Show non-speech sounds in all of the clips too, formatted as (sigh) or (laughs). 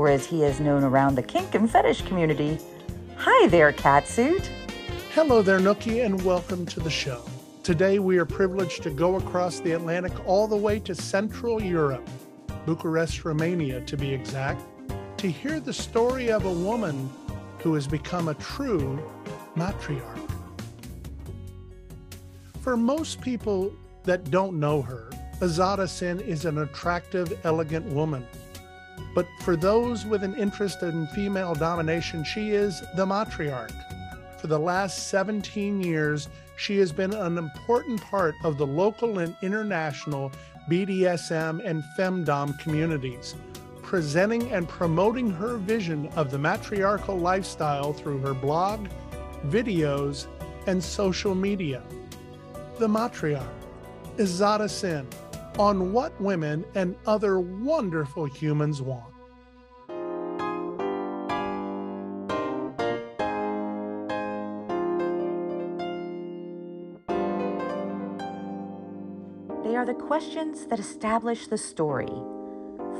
or as he is known around the kink and fetish community. Hi there, Catsuit. Hello there, Nookie, and welcome to the show. Today we are privileged to go across the Atlantic all the way to Central Europe, Bucharest, Romania to be exact, to hear the story of a woman who has become a true matriarch. For most people that don't know her, Ezada Sinn is an attractive, elegant woman but for those with an interest in female domination, she is the matriarch. For the last 17 years, she has been an important part of the local and international BDSM and femdom communities, presenting and promoting her vision of the matriarchal lifestyle through her blog, videos, and social media. The matriarch, Ezada Sinn on what women and other wonderful humans want. They are the questions that establish the story.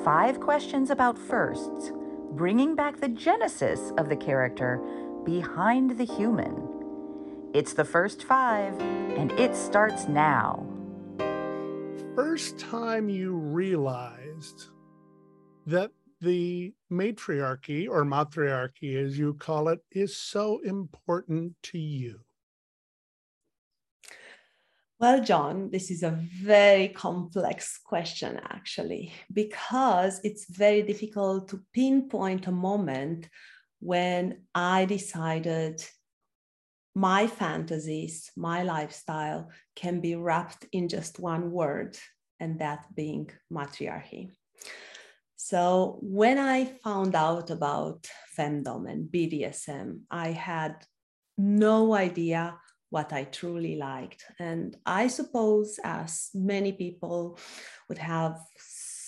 Five questions about firsts, bringing back the genesis of the character behind the human. It's the first five, and it starts now first time you realized that the matriarchy or matriarchy, as you call it, is so important to you? Well, John, this is a very complex question, actually, because it's very difficult to pinpoint a moment when I decided my fantasies, my lifestyle can be wrapped in just one word, and that being matriarchy. So when I found out about femdom and BDSM, I had no idea what I truly liked. And I suppose, as many people would have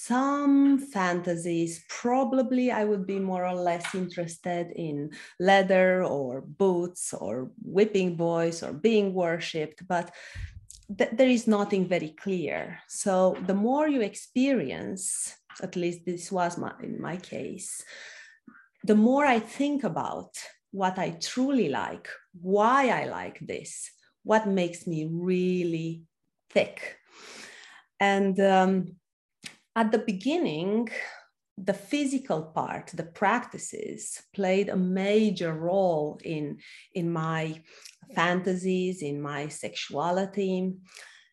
some fantasies, probably I would be more or less interested in leather or boots or whipping boys or being worshipped, but th- there is nothing very clear. So the more you experience, at least this was my, in my case, the more I think about what I truly like, why I like this, what makes me really thick. And um, at the beginning, the physical part, the practices played a major role in, in my fantasies, in my sexuality.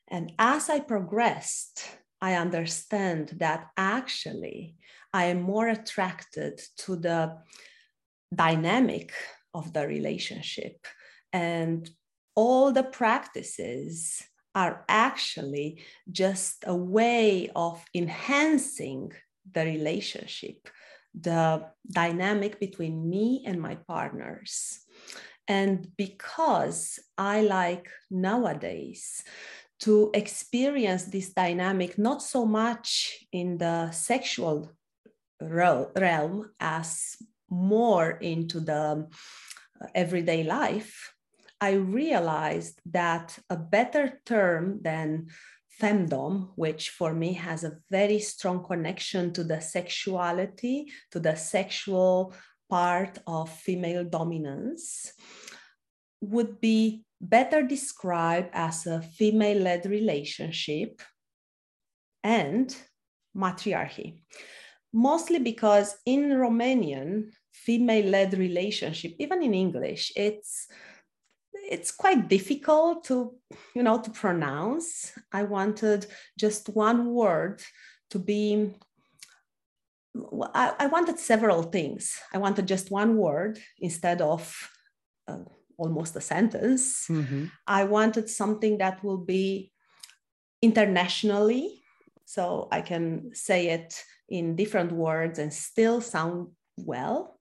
And as I progressed, I understand that actually I am more attracted to the dynamic of the relationship and all the practices are actually just a way of enhancing the relationship, the dynamic between me and my partners. And because I like nowadays to experience this dynamic not so much in the sexual realm as more into the uh, everyday life, I realized that a better term than femdom, which for me has a very strong connection to the sexuality, to the sexual part of female dominance, would be better described as a female led relationship and matriarchy. Mostly because in Romanian, female led relationship, even in English, it's it's quite difficult to you know to pronounce. I wanted just one word to be I, I wanted several things. I wanted just one word instead of uh, almost a sentence. Mm-hmm. i wanted something that will be internationally so i can say it in different words and still sound well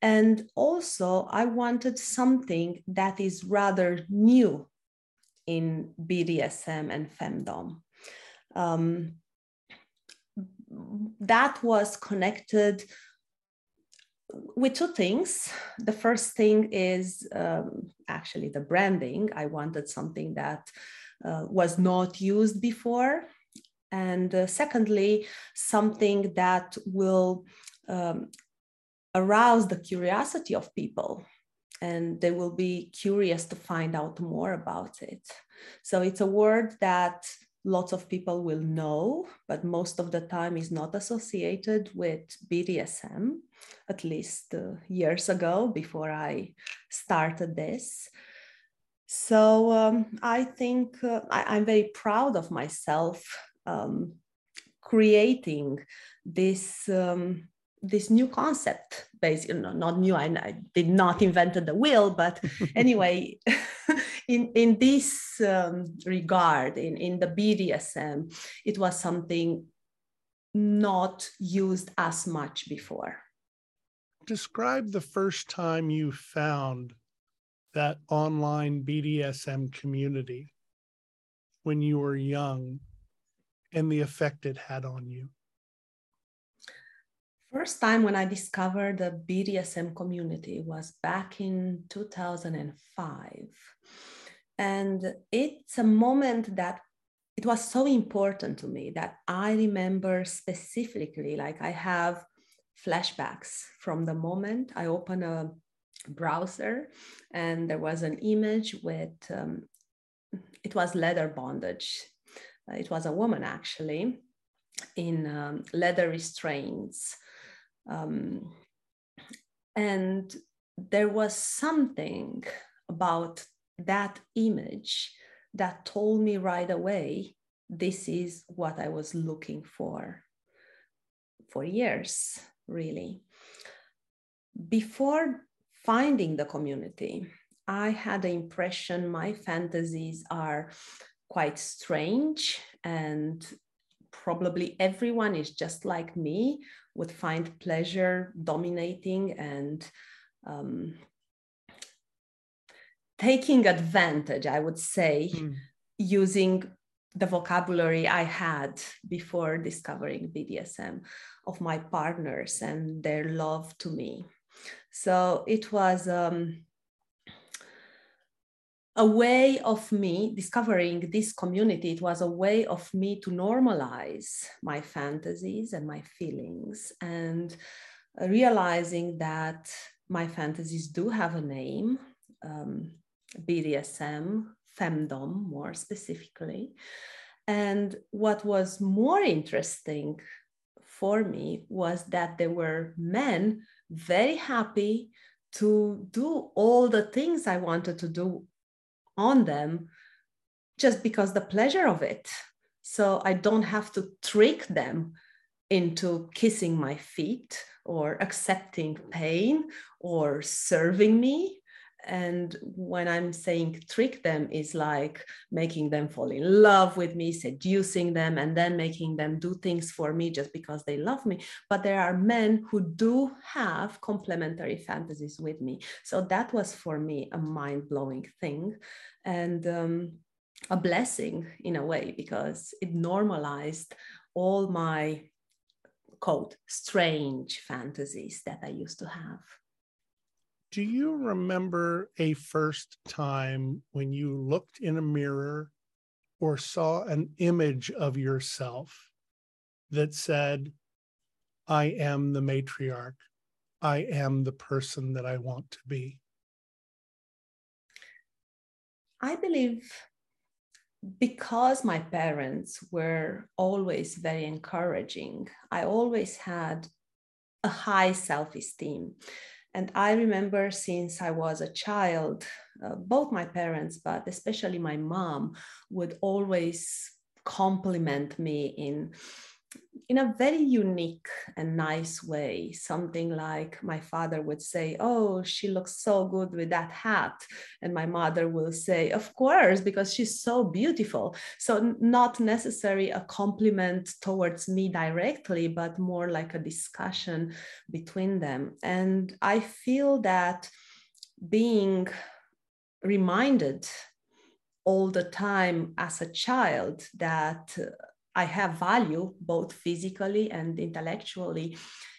and also, I wanted something that is rather new in BDSM and femdom. Um, that was connected with two things. The first thing is um, actually the branding. I wanted something that uh, was not used before. And uh, secondly, something that will um, arouse the curiosity of people and they will be curious to find out more about it. So it's a word that lots of people will know, but most of the time is not associated with BDSM, at least uh, years ago before I started this. So um, I think uh, I, am very proud of myself um, creating this um, this new concept basically know not new I, I did not (laughs) invented the wheel but (laughs) anyway (laughs) in in this um, regard in in the bdsm it was something not used as much before. Describe the first time you found that online bdsm community when you were young and the effect it had on you First time when I discovered the BDSM community was back in 2005. And it's a moment that it was so important to me that I remember specifically, like I have flashbacks from the moment I open a browser and there was an image with, um, it was leather bondage. It was a woman actually in um, leather restraints um, and there was something about that image that told me right away this is what I was looking for for years, really. Before finding the community, I had the impression my fantasies are quite strange and probably everyone is just like me would find pleasure dominating and um, taking advantage, I would say, mm. using the vocabulary I had before discovering BDSM of my partners and their love to me. So it was um, a way of me discovering this community. It was a way of me to normalize my fantasies and my feelings and realizing that my fantasies do have a name um, BDSM, femdom more specifically. And what was more interesting for me was that there were men very happy to do all the things I wanted to do on them just because the pleasure of it. So I don't have to trick them into kissing my feet or accepting pain or serving me and when i'm saying trick them is like making them fall in love with me seducing them and then making them do things for me just because they love me. But there are men who do have complementary fantasies with me. So that was for me a mind-blowing thing and um, a blessing in a way because it normalized all my quote strange fantasies that i used to have Do you remember a first time when you looked in a mirror or saw an image of yourself that said, I am the matriarch. I am the person that I want to be? I believe because my parents were always very encouraging, I always had a high self esteem. And I remember since I was a child, uh, both my parents, but especially my mom, would always compliment me in in a very unique and nice way. Something like my father would say, Oh, she looks so good with that hat. And my mother will say, Of course, because she's so beautiful. So, not necessarily a compliment towards me directly, but more like a discussion between them. And I feel that being reminded all the time as a child that I have value both physically and intellectually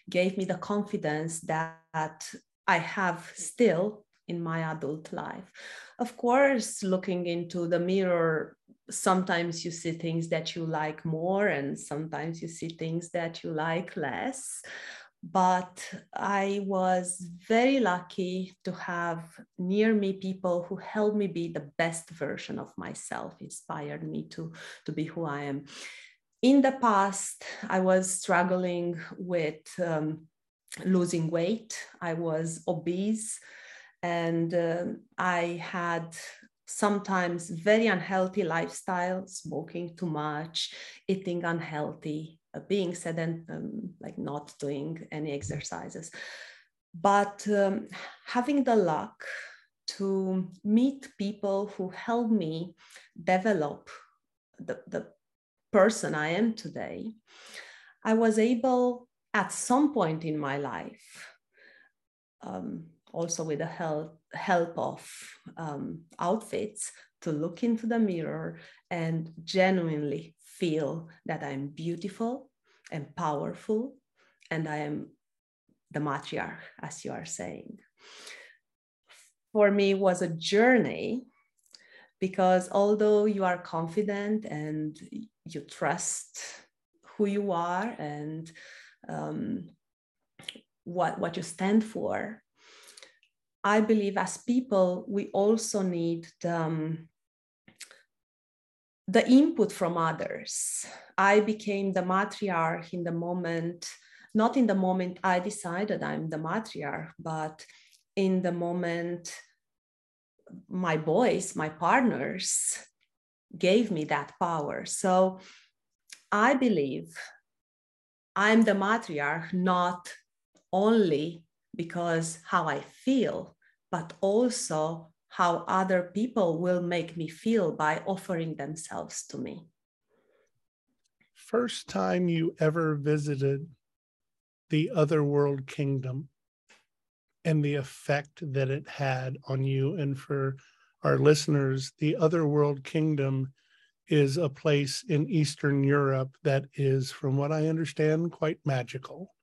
gave me the confidence that I have still in my adult life. Of course, looking into the mirror, sometimes you see things that you like more, and sometimes you see things that you like less. But I was very lucky to have near me people who helped me be the best version of myself, inspired me to, to be who I am in the past, I was struggling with um, losing weight. I was obese and uh, I had sometimes very unhealthy lifestyle, smoking too much, eating unhealthy, uh, being sedentary, um, like not doing any exercises. But um, having the luck to meet people who help me develop the, the person I am today, I was able at some point in my life, um, also with the help, help of um, outfits, to look into the mirror and genuinely feel that I'm beautiful and powerful and I am the matriarch, as you are saying. For me, was a journey because although you are confident and you trust who you are and um, what, what you stand for. I believe as people, we also need the, um, the input from others. I became the matriarch in the moment, not in the moment I decided I'm the matriarch, but in the moment my boys, my partners gave me that power. So I believe I'm the matriarch not only because how I feel, but also how other people will make me feel by offering themselves to me. First time you ever visited the otherworld kingdom and the effect that it had on you and for our listeners, the Otherworld Kingdom is a place in Eastern Europe that is, from what I understand, quite magical.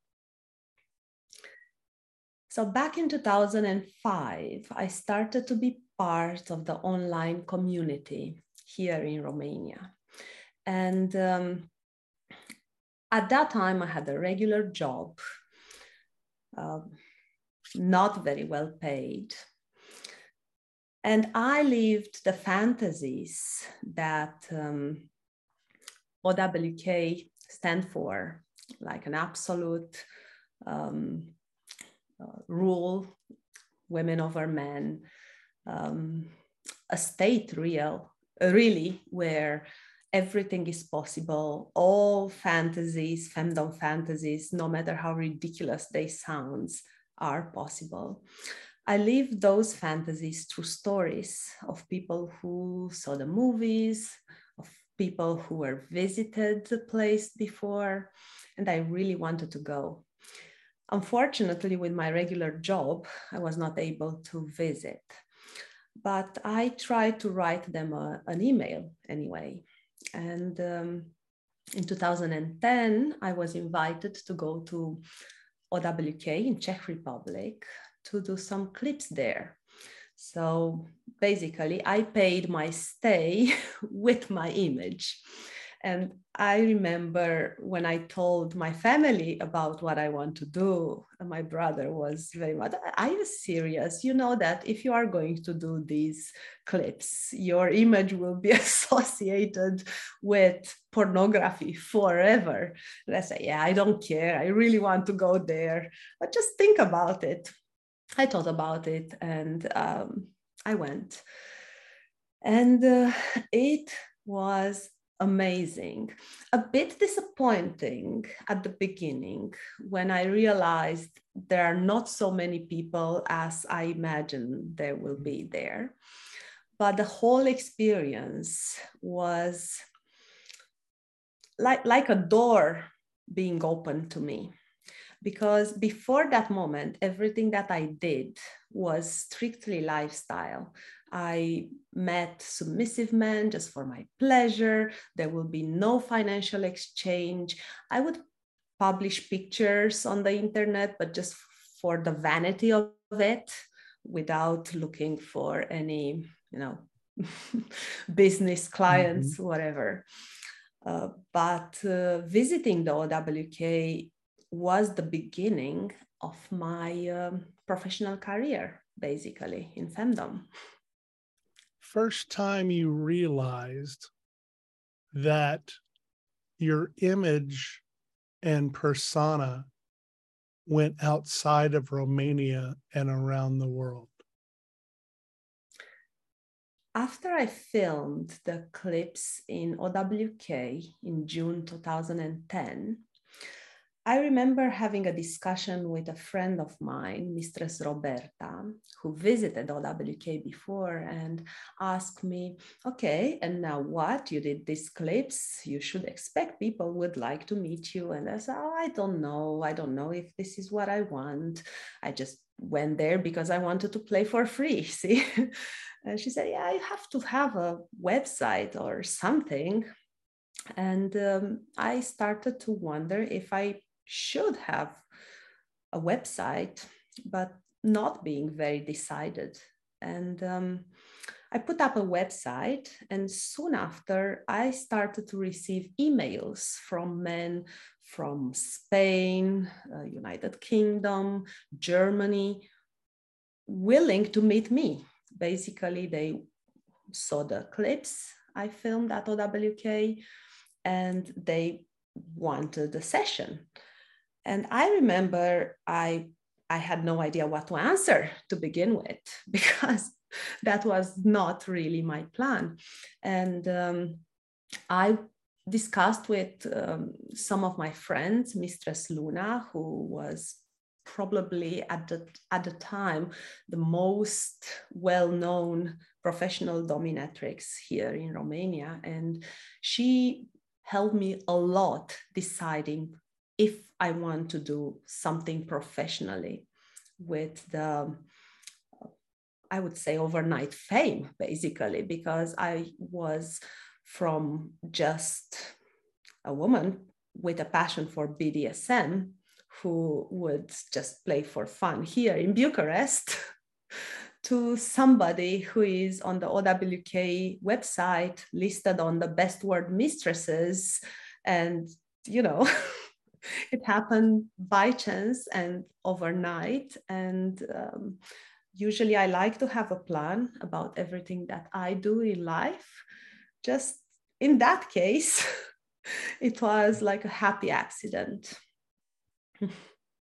So, back in 2005, I started to be part of the online community here in Romania. And um, at that time, I had a regular job, uh, not very well paid and I lived the fantasies that um, OWK stand for, like an absolute um, uh, rule, women over men, um, a state real, really, where everything is possible. All fantasies, femdom fantasies, no matter how ridiculous they sound, are possible. I live those fantasies through stories of people who saw the movies, of people who were visited the place before, and I really wanted to go. Unfortunately, with my regular job, I was not able to visit, but I tried to write them a, an email anyway. And um, in 2010, I was invited to go to OWK in Czech Republic to do some clips there. So basically, I paid my stay (laughs) with my image. And I remember when I told my family about what I want to do, my brother was very much, Are you serious? You know that if you are going to do these clips, your image will be (laughs) associated with pornography forever. And I say, Yeah, I don't care. I really want to go there. But just think about it. I thought about it and um, I went. And uh, it was amazing. A bit disappointing at the beginning when I realized there are not so many people as I imagined there will be there. But the whole experience was like, like a door being opened to me. Because before that moment, everything that I did was strictly lifestyle. I met submissive men just for my pleasure. There will be no financial exchange. I would publish pictures on the internet, but just for the vanity of it without looking for any, you know, (laughs) business clients, mm-hmm. whatever. Uh, but uh, visiting the OWK was the beginning of my um, professional career, basically in femdom first time you realized that your image and persona went outside of Romania and around the world? After I filmed the clips in OWK in June 2010, I remember having a discussion with a friend of mine, Mistress Roberta, who visited OWK before and asked me, okay, and now what? You did these clips. You should expect people would like to meet you. And I said, oh, I don't know. I don't know if this is what I want. I just went there because I wanted to play for free. (laughs) See? and she said, yeah, you have to have a website or something. And um, I started to wonder if I should have a website, but not being very decided. And um, I put up a website, and soon after, I started to receive emails from men from Spain, uh, United Kingdom, Germany, willing to meet me. Basically, they saw the clips I filmed at OWK and they wanted a session. And I remember I I had no idea what to answer to begin with (laughs) because that was not really my plan. And um, I discussed with um, some of my friends, Mistress Luna, who was probably at the at the time the most well-known professional dominatrix here in Romania, and she helped me a lot deciding if I want to do something professionally with the, I would say, overnight fame, basically, because I was from just a woman with a passion for BDSM who would just play for fun. Here in Bucharest (laughs) to somebody who is on the OWK website listed on the best word mistresses and you know (laughs) it happened by chance and overnight. And um, usually I like to have a plan about everything that I do in life. Just in that case, (laughs) it was like a happy accident. (laughs)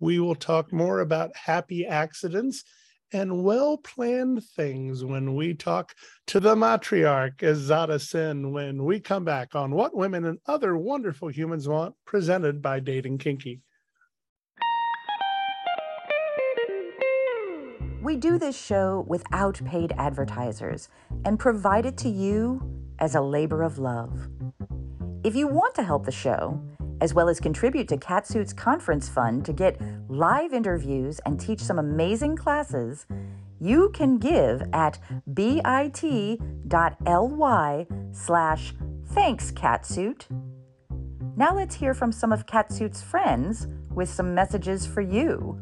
we will talk more about happy accidents and well planned things when we talk to the matriarch Ezada Sinn when we come back on What Women and Other Wonderful Humans Want, presented by Dating Kinky. We do this show without paid advertisers and provide it to you as a labor of love. If you want to help the show, as well as contribute to Catsuit's conference fund to get live interviews and teach some amazing classes, you can give at bit.ly slash thanks catsuit. Now let's hear from some of Catsuit's friends with some messages for you.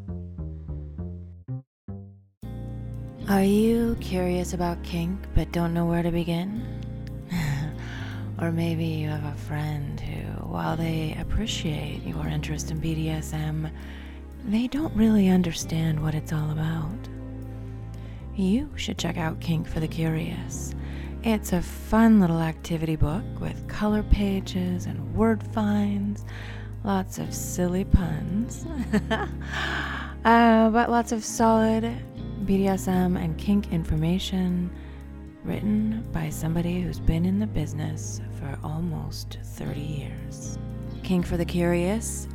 Are you curious about kink but don't know where to begin? Or maybe you have a friend who, while they appreciate your interest in BDSM, they don't really understand what it's all about. You should check out Kink for the Curious. It's a fun little activity book with color pages and word finds, lots of silly puns, (laughs) uh, but lots of solid BDSM and kink information written by somebody who's been in the business for almost 30 years. Kink for the Curious,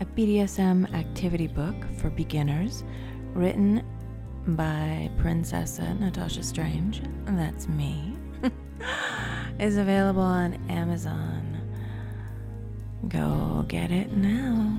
a BDSM activity book for beginners written by Princessa Natasha Strange, that's me, (laughs) is available on Amazon. Go get it now.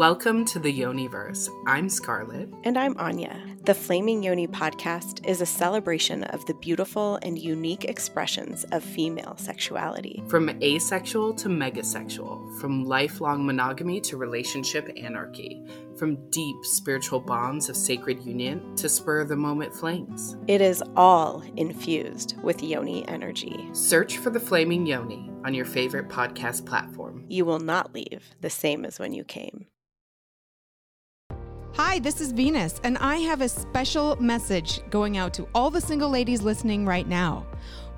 Welcome to the Yoniverse. I'm Scarlett. And I'm Anya. The Flaming Yoni podcast is a celebration of the beautiful and unique expressions of female sexuality. From asexual to megasexual, from lifelong monogamy to relationship anarchy, from deep spiritual bonds of sacred union to spur of the moment flings. It is all infused with Yoni energy. Search for the Flaming Yoni on your favorite podcast platform. You will not leave the same as when you came. Hi, this is Venus, and I have a special message going out to all the single ladies listening right now.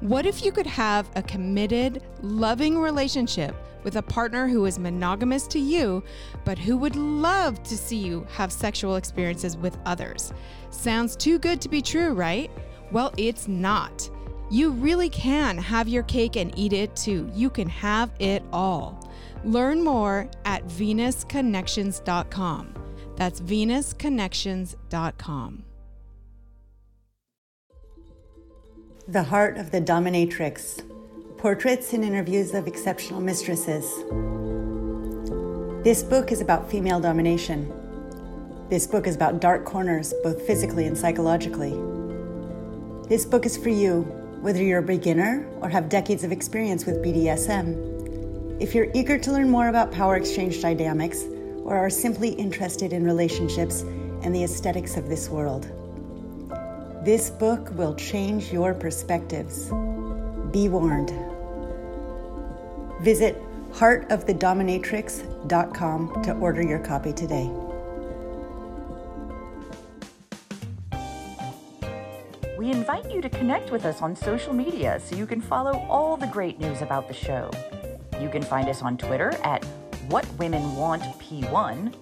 What if you could have a committed, loving relationship with a partner who is monogamous to you, but who would love to see you have sexual experiences with others? Sounds too good to be true, right? Well, it's not. You really can have your cake and eat it too. You can have it all. Learn more at venusconnections.com. That's venusconnections.com. The Heart of the Dominatrix Portraits and Interviews of Exceptional Mistresses. This book is about female domination. This book is about dark corners, both physically and psychologically. This book is for you, whether you're a beginner or have decades of experience with BDSM. If you're eager to learn more about power exchange dynamics, or are simply interested in relationships and the aesthetics of this world. This book will change your perspectives. Be warned. Visit heartofthedominatrix.com to order your copy today. We invite you to connect with us on social media so you can follow all the great news about the show. You can find us on Twitter at what Women Want P1,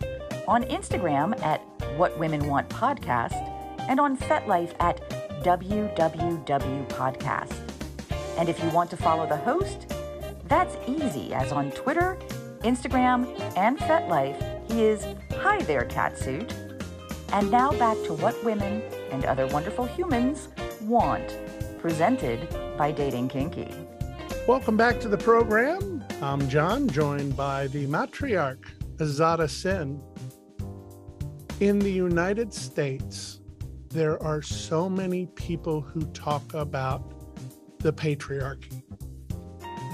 on Instagram at What Women Want Podcast, and on FetLife at WWW Podcast. And if you want to follow the host, that's easy, as on Twitter, Instagram, and FetLife, he is Hi There Catsuit. And now back to What Women and Other Wonderful Humans Want, presented by Dating Kinky. Welcome back to the program. I'm John, joined by the matriarch, Ezada Sinn. In the United States, there are so many people who talk about the patriarchy.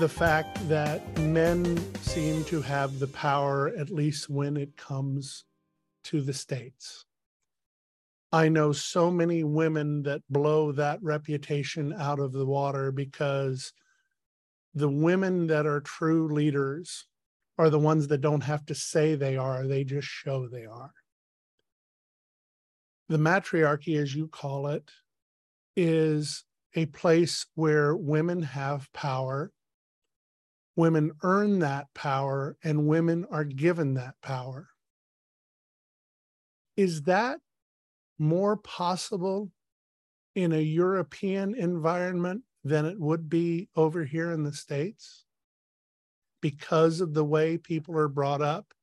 The fact that men seem to have the power, at least when it comes to the states. I know so many women that blow that reputation out of the water because the women that are true leaders are the ones that don't have to say they are, they just show they are. The matriarchy, as you call it, is a place where women have power, women earn that power, and women are given that power. Is that more possible in a European environment than it would be over here in the States because of the way people are brought up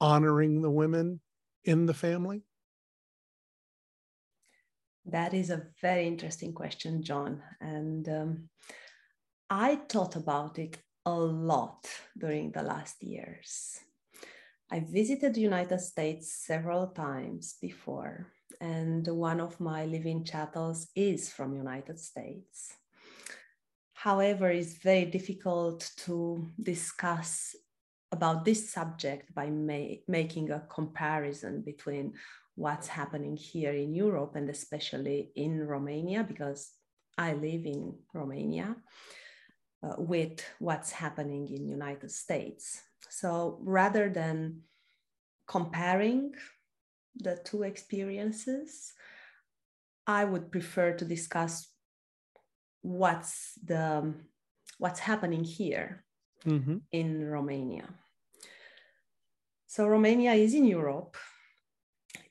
honoring the women in the family? That is a very interesting question, John. And um, I thought about it a lot during the last years. I visited the United States several times before, and one of my living chattels is from United States. However, it's very difficult to discuss about this subject by ma- making a comparison between what's happening here in Europe and especially in Romania, because I live in Romania, uh, with what's happening in United States. So rather than comparing the two experiences, I would prefer to discuss what's the what's happening here mm-hmm. in Romania. So Romania is in Europe.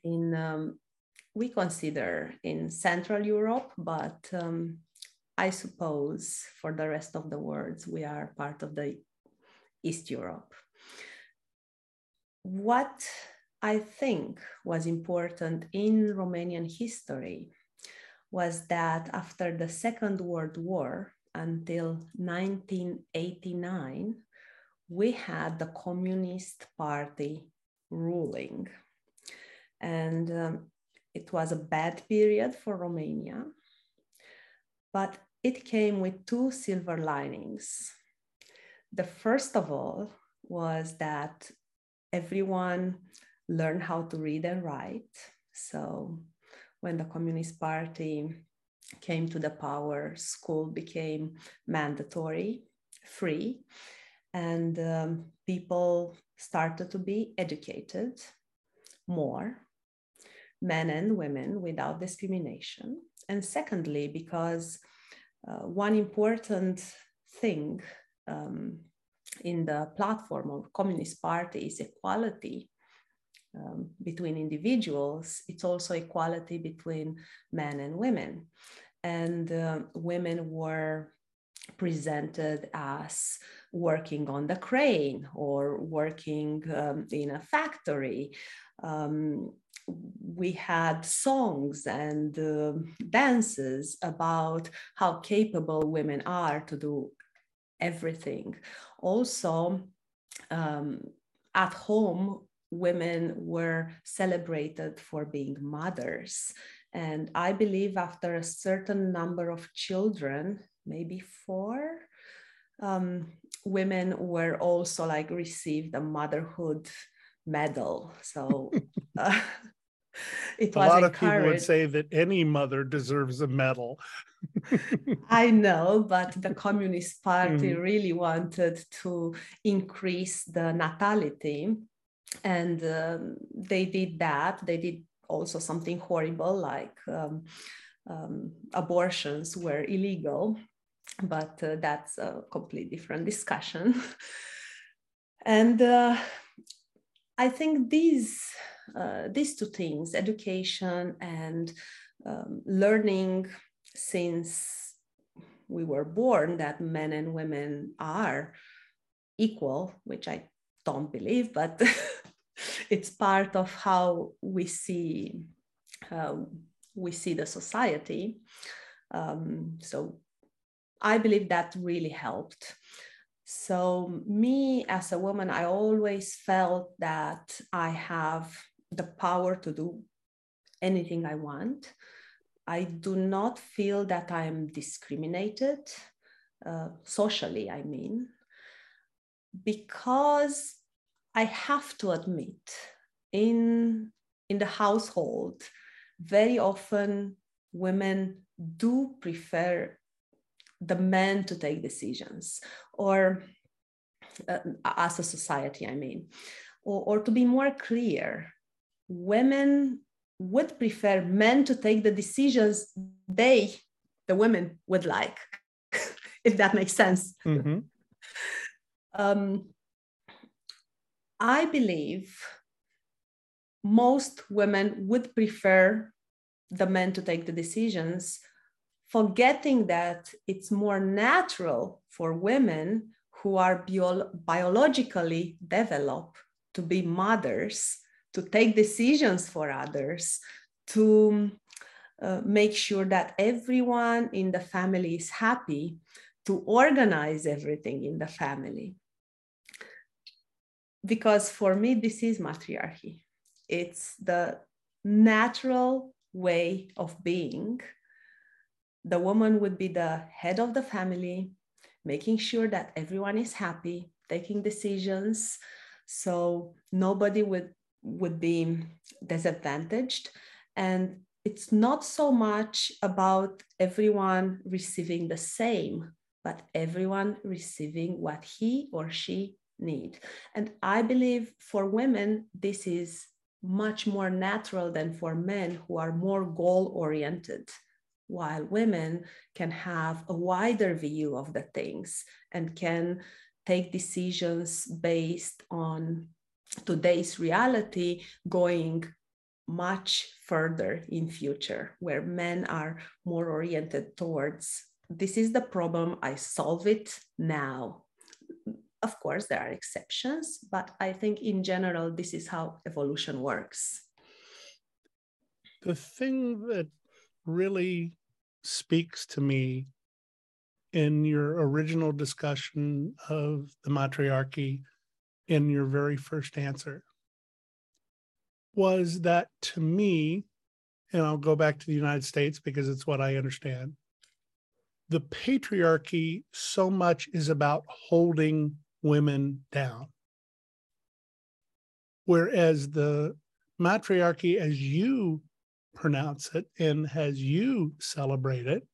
In um, we consider in Central Europe, but um, I suppose for the rest of the world we are part of the East Europe. What I think was important in Romanian history was that after the Second World War until 1989, we had the Communist Party ruling. And um, it was a bad period for Romania, but it came with two silver linings. The first of all was that everyone learned how to read and write. So when the Communist Party came to the power, school became mandatory, free, and um, people started to be educated more, men and women, without discrimination. And secondly, because uh, one important thing um, in the platform of Communist Party is equality um, between individuals, it's also equality between men and women. And uh, women were presented as working on the crane or working um, in a factory. Um, we had songs and uh, dances about how capable women are to do everything. Also, um, at home, women were celebrated for being mothers. And I believe after a certain number of children, maybe four, um, women were also like received a motherhood medal. So (laughs) uh, (laughs) it a was lot of people would say that any mother deserves a medal. (laughs) I know, but the Communist Party mm. really wanted to increase the natality and um, they did that. They did also something horrible like um, um, abortions were illegal. But uh, that's a completely different discussion. (laughs) And uh, i think these uh, these two things education and um, learning since we were born that men and women are equal which i don't believe, but (laughs) it's part of how we see uh, we see the society. Um, so I believe that really helped. So me as a woman, I always felt that I have the power to do anything I want. I do not feel that I am discriminated uh, socially, I mean, because I have to admit, in, in the household, very often women do prefer the men to take decisions, or uh, as a society, I mean, or, or to be more clear, women would prefer men to take the decisions they, the women, would like, (laughs) if that makes sense. Mm-hmm. Um, I believe most women would prefer the men to take the decisions, forgetting that it's more natural for women who are bio- biologically developed to be mothers, to take decisions for others, to uh, make sure that everyone in the family is happy, to organize everything in the family because for me, this is matriarchy. It's the natural way of being. The woman would be the head of the family, making sure that everyone is happy, taking decisions so nobody would would be disadvantaged and it's not so much about everyone receiving the same but everyone receiving what he or she need. And i believe for women this is much more natural than for men who are more goal oriented while women can have a wider view of the things and can take decisions based on today's reality going much further in future where men are more oriented towards this is the problem i solve it now of course there are exceptions but i think in general this is how evolution works. The thing that really speaks to me in your original discussion of the matriarchy in your very first answer was that to me, and I'll go back to the United States because it's what I understand, the patriarchy so much is about holding women down. Whereas the matriarchy, as you pronounce it and as you celebrate it,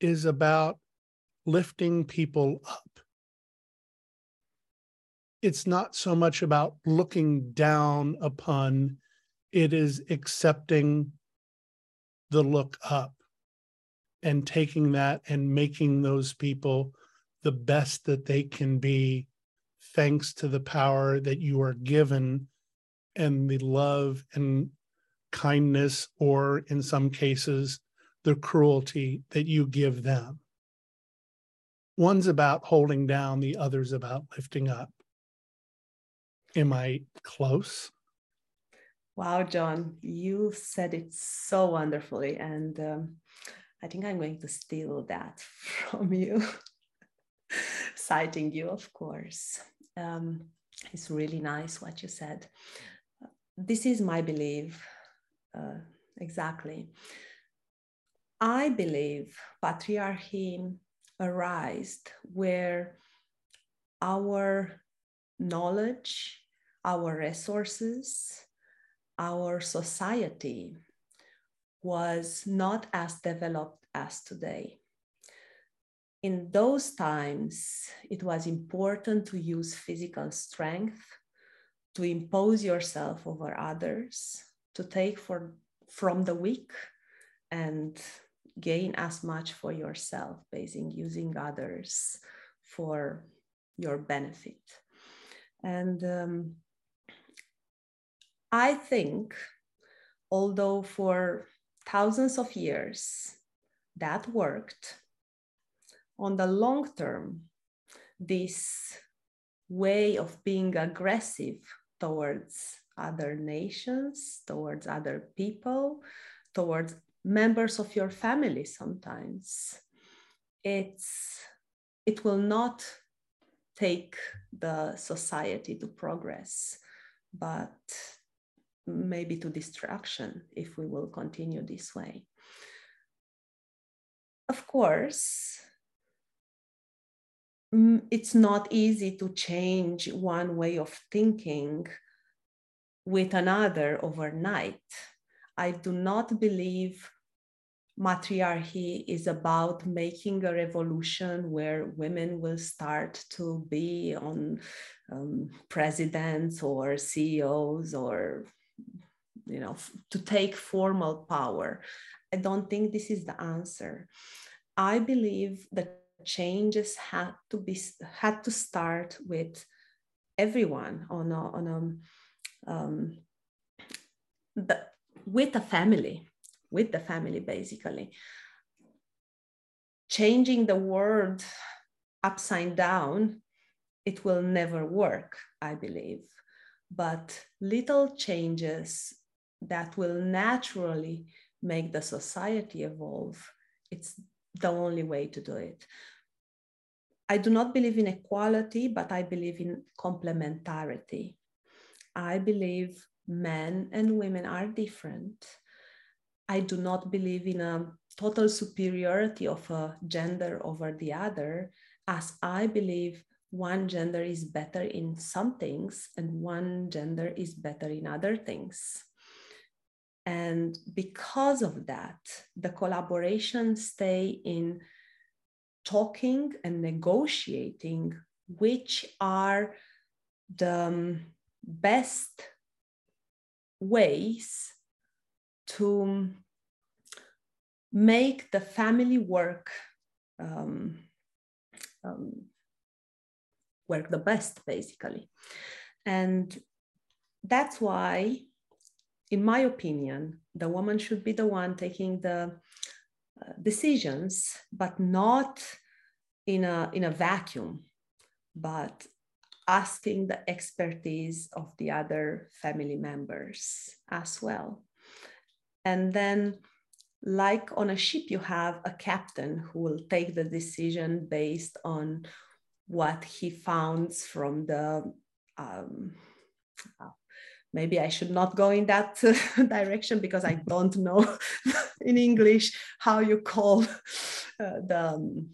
is about lifting people up. It's not so much about looking down upon, it is accepting the look up and taking that and making those people the best that they can be, thanks to the power that you are given and the love and kindness, or in some cases, the cruelty that you give them. One's about holding down, the other's about lifting up. Am I close? Wow, John, you said it so wonderfully. And um, I think I'm going to steal that (laughs) from you, (laughs) citing you, of course. Um, it's really nice what you said. This is my belief uh, exactly. I believe patriarchy arose where our knowledge, our resources, our society was not as developed as today. In those times, it was important to use physical strength to impose yourself over others, to take for, from the weak and gain as much for yourself, basing using others for your benefit. And um, I think, although for thousands of years that worked, on the long term, this way of being aggressive towards other nations, towards other people, towards members of your family sometimes. It's, it will not take the society to progress, but maybe to destruction if we will continue this way. Of course, it's not easy to change one way of thinking with another overnight. I do not believe matriarchy is about making a revolution where women will start to be on um, presidents or CEOs or you know to take formal power. I don't think this is the answer. I believe that changes had to be had to start with everyone on a, on a um, the, with a family, with the family basically. Changing the world upside down, it will never work, I believe. But little changes that will naturally make the society evolve, it's the only way to do it. I do not believe in equality, but I believe in complementarity. I believe men and women are different. I do not believe in a total superiority of a gender over the other, as I believe one gender is better in some things and one gender is better in other things. And because of that, the collaboration stay in talking and negotiating which are the um, best ways to make the family work um, um, work the best basically. And that's why in my opinion the woman should be the one taking the decisions but not in a in a vacuum but asking the expertise of the other family members as well. And then, like on a ship, you have a captain who will take the decision based on what he found from the. Um, maybe I should not go in that (laughs) direction because I don't know (laughs) in English how you call uh, the. Um,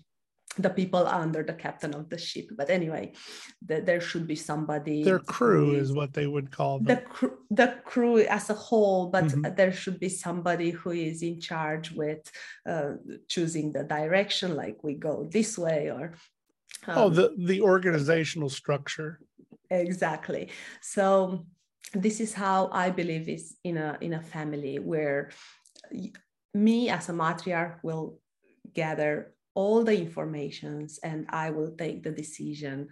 the people under the captain of the ship. But anyway, the, there should be somebody. Their crew is what they would call them. The, cr- the crew as a whole, but mm-hmm. there should be somebody who is in charge with uh, choosing the direction, like we go this way or. Um, oh, the the organizational structure. Exactly. So this is how I believe is in a in a family where me as a matriarch will gather all the informations and I will take the decision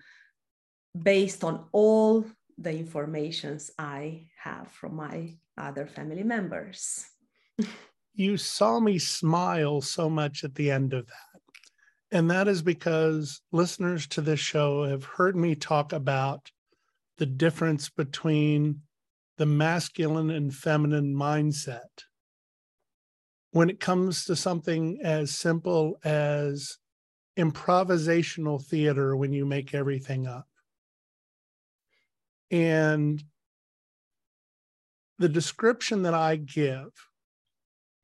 based on all the informations I have from my other family members. (laughs) you saw me smile so much at the end of that. And that is because listeners to this show have heard me talk about the difference between the masculine and feminine mindset when it comes to something as simple as improvisational theater when you make everything up. And the description that I give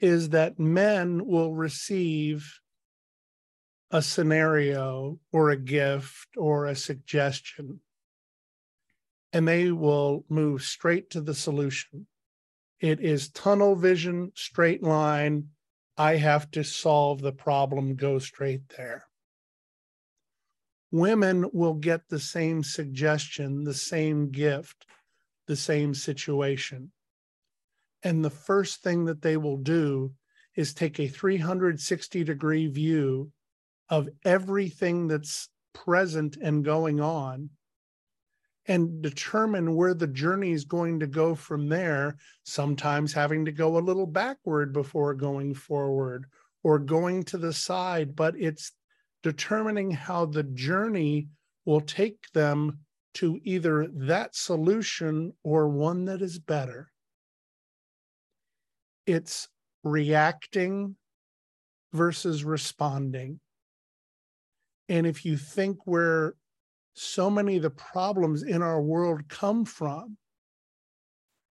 is that men will receive a scenario or a gift or a suggestion, and they will move straight to the solution. It is tunnel vision, straight line. I have to solve the problem, go straight there. Women will get the same suggestion, the same gift, the same situation. And the first thing that they will do is take a 360 degree view of everything that's present and going on and determine where the journey is going to go from there, sometimes having to go a little backward before going forward or going to the side, but it's determining how the journey will take them to either that solution or one that is better. It's reacting versus responding. And if you think we're so many of the problems in our world come from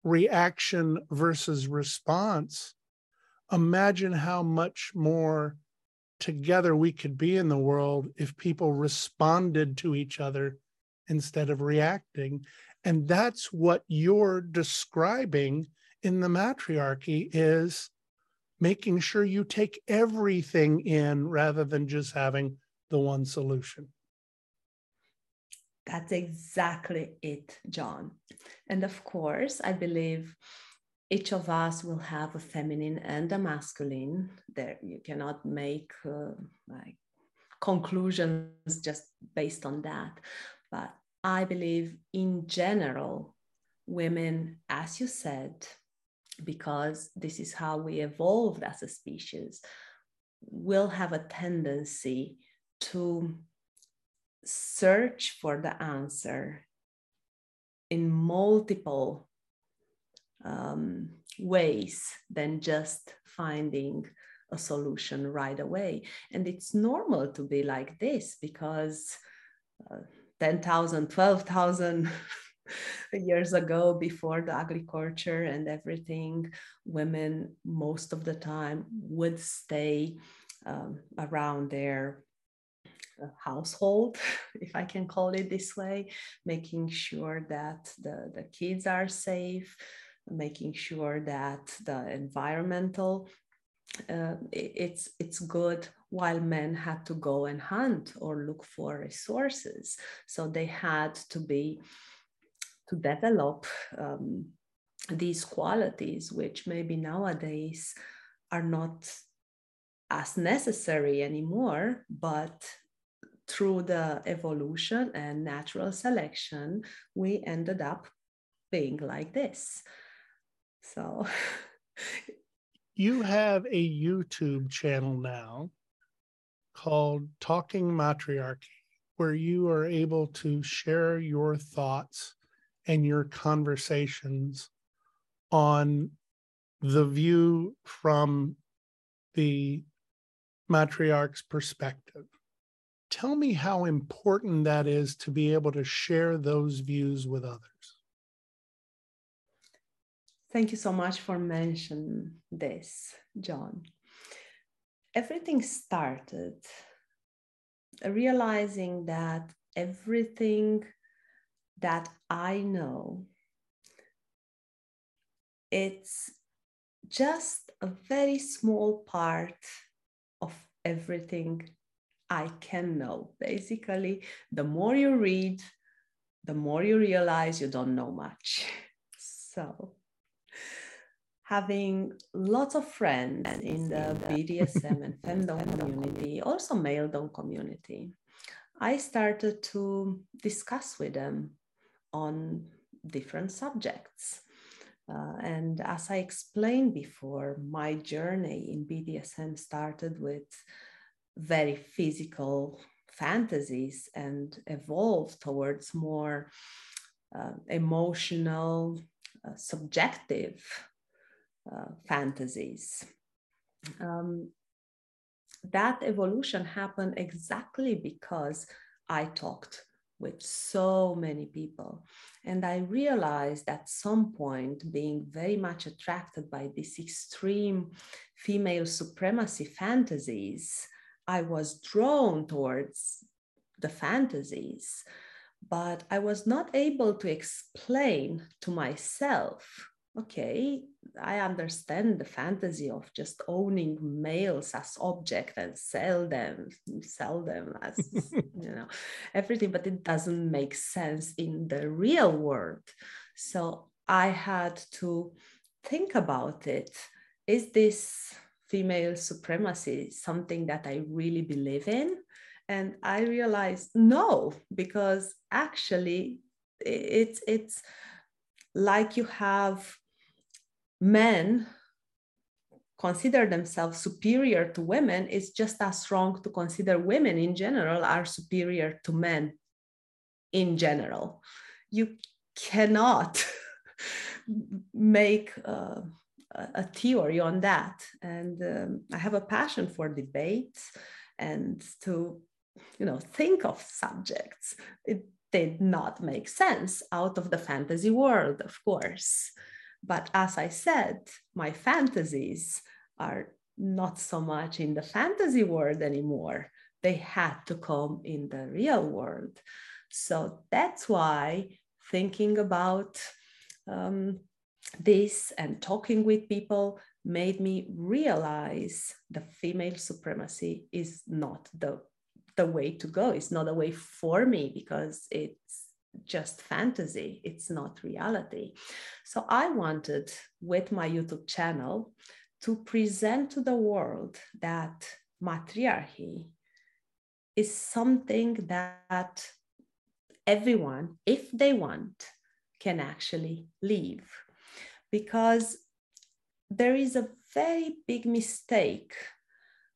reaction versus response, imagine how much more together we could be in the world if people responded to each other instead of reacting. And that's what you're describing in the matriarchy is making sure you take everything in rather than just having the one solution. That's exactly it, John. And of course, I believe each of us will have a feminine and a masculine. There, you cannot make uh, like conclusions just based on that. But I believe, in general, women, as you said, because this is how we evolved as a species, will have a tendency to search for the answer in multiple um, ways than just finding a solution right away. And it's normal to be like this because uh, 10,000, 12,000 (laughs) years ago, before the agriculture and everything, women most of the time would stay um, around their household, (laughs) if I can call it this way, making sure that the, the kids are safe, making sure that the environmental uh, it's it's good while men had to go and hunt or look for resources. So they had to be to develop um, these qualities which maybe nowadays are not as necessary anymore but through the evolution and natural selection we ended up being like this so you have a YouTube channel now called Talking Matriarchy, where you are able to share your thoughts and your conversations on the view from the matriarch's perspective. Tell me how important that is to be able to share those views with others. Thank you so much for mentioning this, John. Everything started uh, realizing that everything that I know, it's just a very small part of everything I can know. Basically, the more you read, the more you realize you don't know much. (laughs) So, having lots of friends in the BDSM and (laughs) femdom community, also maledom community, I started to discuss with them on different subjects. Uh, and as I explained before, my journey in BDSM started with very physical fantasies and evolve towards more uh, emotional, uh, subjective uh, fantasies. Um, that evolution happened exactly because I talked with so many people. And I realized at some point, being very much attracted by these extreme female supremacy fantasies, I was drawn towards the fantasies, but I was not able to explain to myself okay, I understand the fantasy of just owning males as object and sell them, sell them as (laughs) you know everything, but it doesn't make sense in the real world. So I had to think about it. Is this female supremacy something that I really believe in? And I realized no, because actually it's it's like you have men consider themselves superior to women it's just as wrong to consider women in general are superior to men in general. You cannot (laughs) make uh, a theory on that. And um, I have a passion for debate and to, you know, think of subjects. It did not make sense out of the fantasy world, of course. But as I said, my fantasies are not so much in the fantasy world anymore. They had to come in the real world. So that's why thinking about um, this and talking with people made me realize the female supremacy is not the the way to go it's not a way for me because it's just fantasy, it's not reality. So I wanted with my YouTube channel to present to the world that matriarchy is something that everyone, if they want, can actually live. Because there is a very big mistake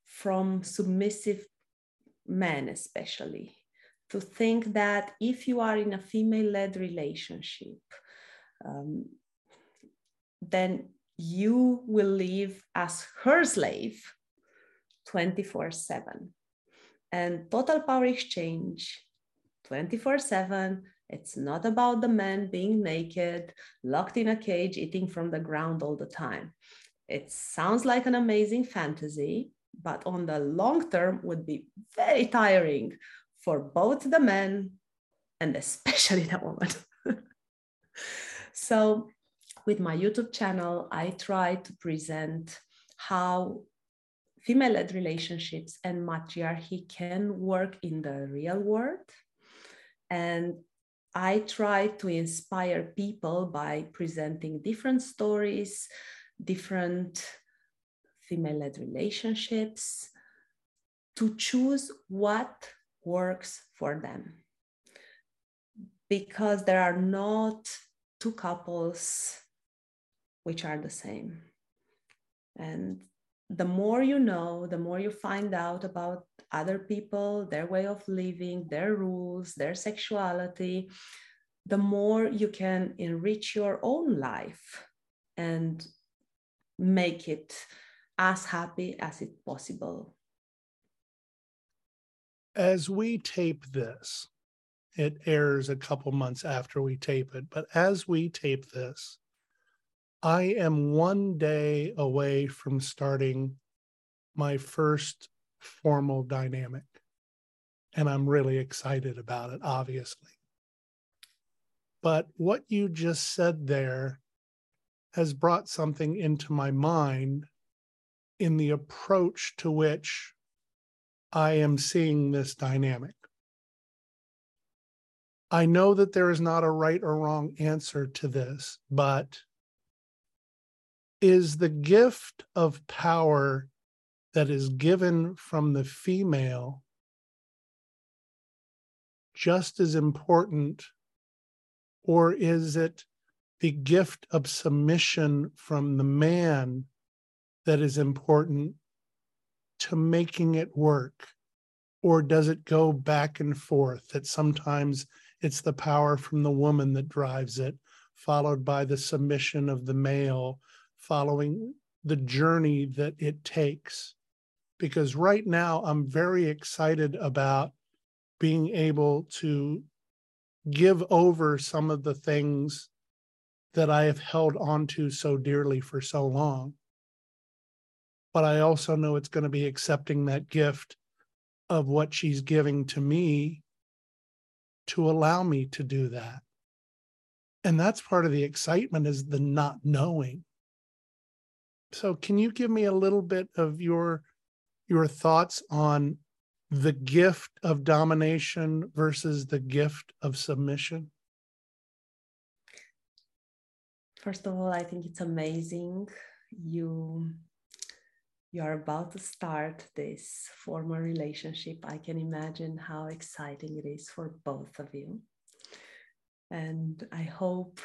from submissive men, especially, to think that if you are in a female led relationship, um, then you will live as her slave 24 7. And total power exchange 24 7. It's not about the man being naked, locked in a cage, eating from the ground all the time. It sounds like an amazing fantasy, but on the long term would be very tiring for both the men and especially (laughs) the woman. (laughs) so with my YouTube channel, I try to present how female led relationships and matriarchy can work in the real world. And I try to inspire people by presenting different stories, different female led relationships to choose what works for them. Because there are not two couples which are the same. And the more you know, the more you find out about other people, their way of living, their rules, their sexuality, the more you can enrich your own life and make it as happy as it possible. As we tape this, it airs a couple months after we tape it, but as we tape this, I am one day away from starting my first formal dynamic. And I'm really excited about it, obviously. But what you just said there has brought something into my mind in the approach to which I am seeing this dynamic. I know that there is not a right or wrong answer to this, but is the gift of power that is given from the female just as important, or is it the gift of submission from the man that is important to making it work? Or does it go back and forth that sometimes it's the power from the woman that drives it, followed by the submission of the male, following the journey that it takes. Because right now, I'm very excited about being able to give over some of the things that I have held onto so dearly for so long. But I also know it's going to be accepting that gift of what she's giving to me to allow me to do that. And that's part of the excitement is the not knowing. So can you give me a little bit of your your thoughts on the gift of domination versus the gift of submission? First of all, I think it's amazing you you are about to start this formal relationship. I can imagine how exciting it is for both of you. And I hope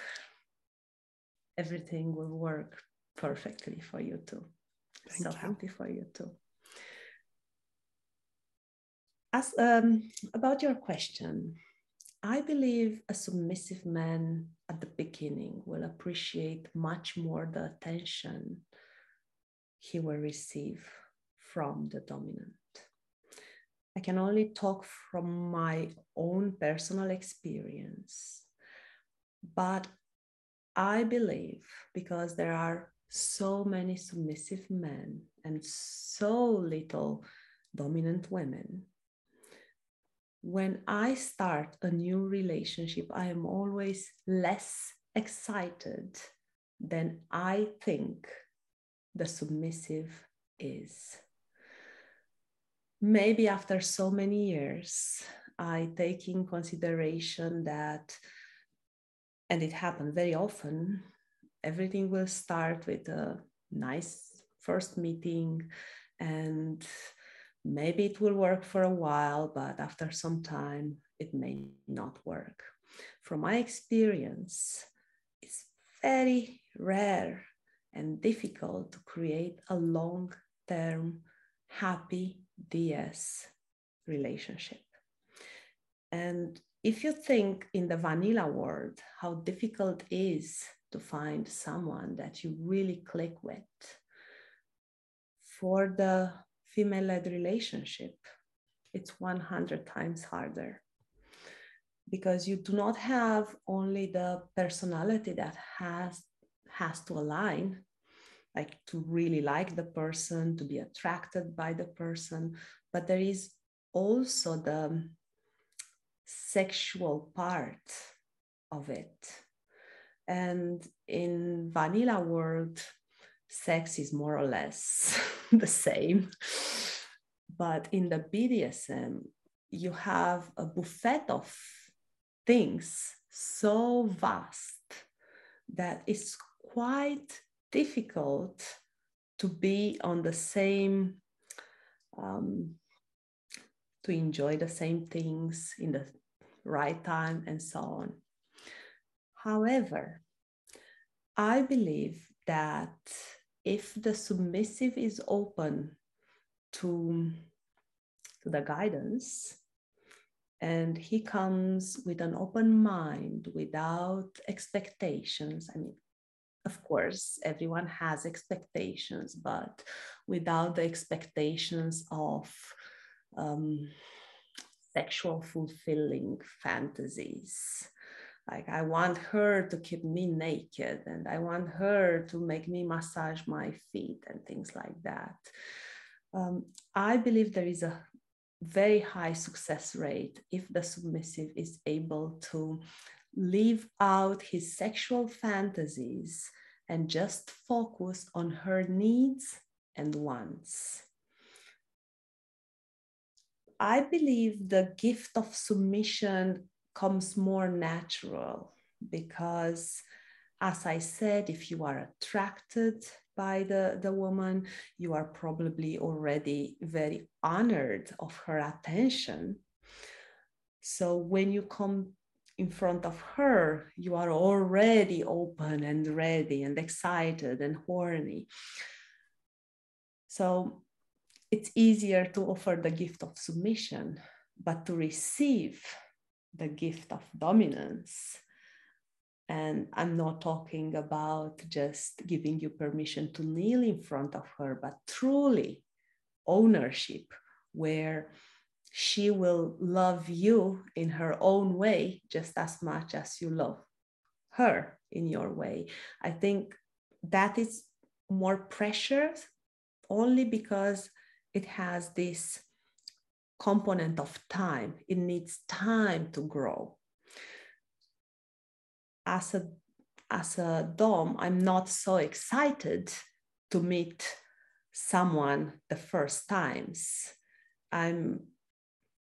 everything will work perfectly for you too. Thank so you. happy for you too. As um, about your question, I believe a submissive man at the beginning will appreciate much more the attention he will receive from the dominant. I can only talk from my own personal experience, but I believe because there are so many submissive men and so little dominant women. When I start a new relationship, I am always less excited than I think the submissive is. Maybe after so many years, I take in consideration that, and it happened very often, everything will start with a nice first meeting and maybe it will work for a while, but after some time, it may not work. From my experience, it's very rare and difficult to create a long term, happy DS relationship. And if you think in the vanilla world, how difficult it is to find someone that you really click with. For the female led relationship, it's 100 times harder because you do not have only the personality that has has to align like to really like the person, to be attracted by the person, but there is also the sexual part of it. And in vanilla world, sex is more or less (laughs) the same. But in the BDSM, you have a buffet of things so vast that it's quite difficult to be on the same um, to enjoy the same things in the right time and so on however i believe that if the submissive is open to, to the guidance and he comes with an open mind without expectations i mean of course everyone has expectations but without the expectations of um, sexual fulfilling fantasies like i want her to keep me naked and i want her to make me massage my feet and things like that um, i believe there is a very high success rate if the submissive is able to leave out his sexual fantasies and just focus on her needs and wants. I believe the gift of submission comes more natural because as i said if you are attracted by the, the woman you are probably already very honored of her attention. So when you come in front of her you are already open and ready and excited and horny. So it's easier to offer the gift of submission but to receive the gift of dominance. And I'm not talking about just giving you permission to kneel in front of her, but truly ownership, where she will love you in her own way just as much as you love her in your way. I think that is more precious only because it has this component of time. It needs time to grow. As a, as a Dom, I'm not so excited to meet someone the first times. I'm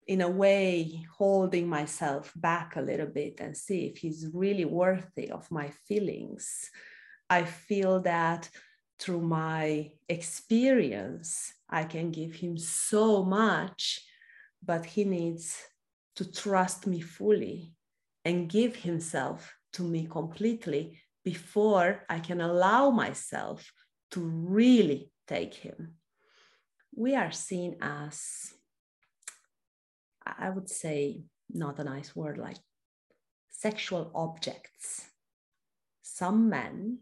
in a way holding myself back a little bit and see if he's really worthy of my feelings. I feel that through my experience, I can give him so much but he needs to trust me fully and give himself to me completely before I can allow myself to really take him. We are seen as, I would say, not a nice word, like sexual objects. Some men,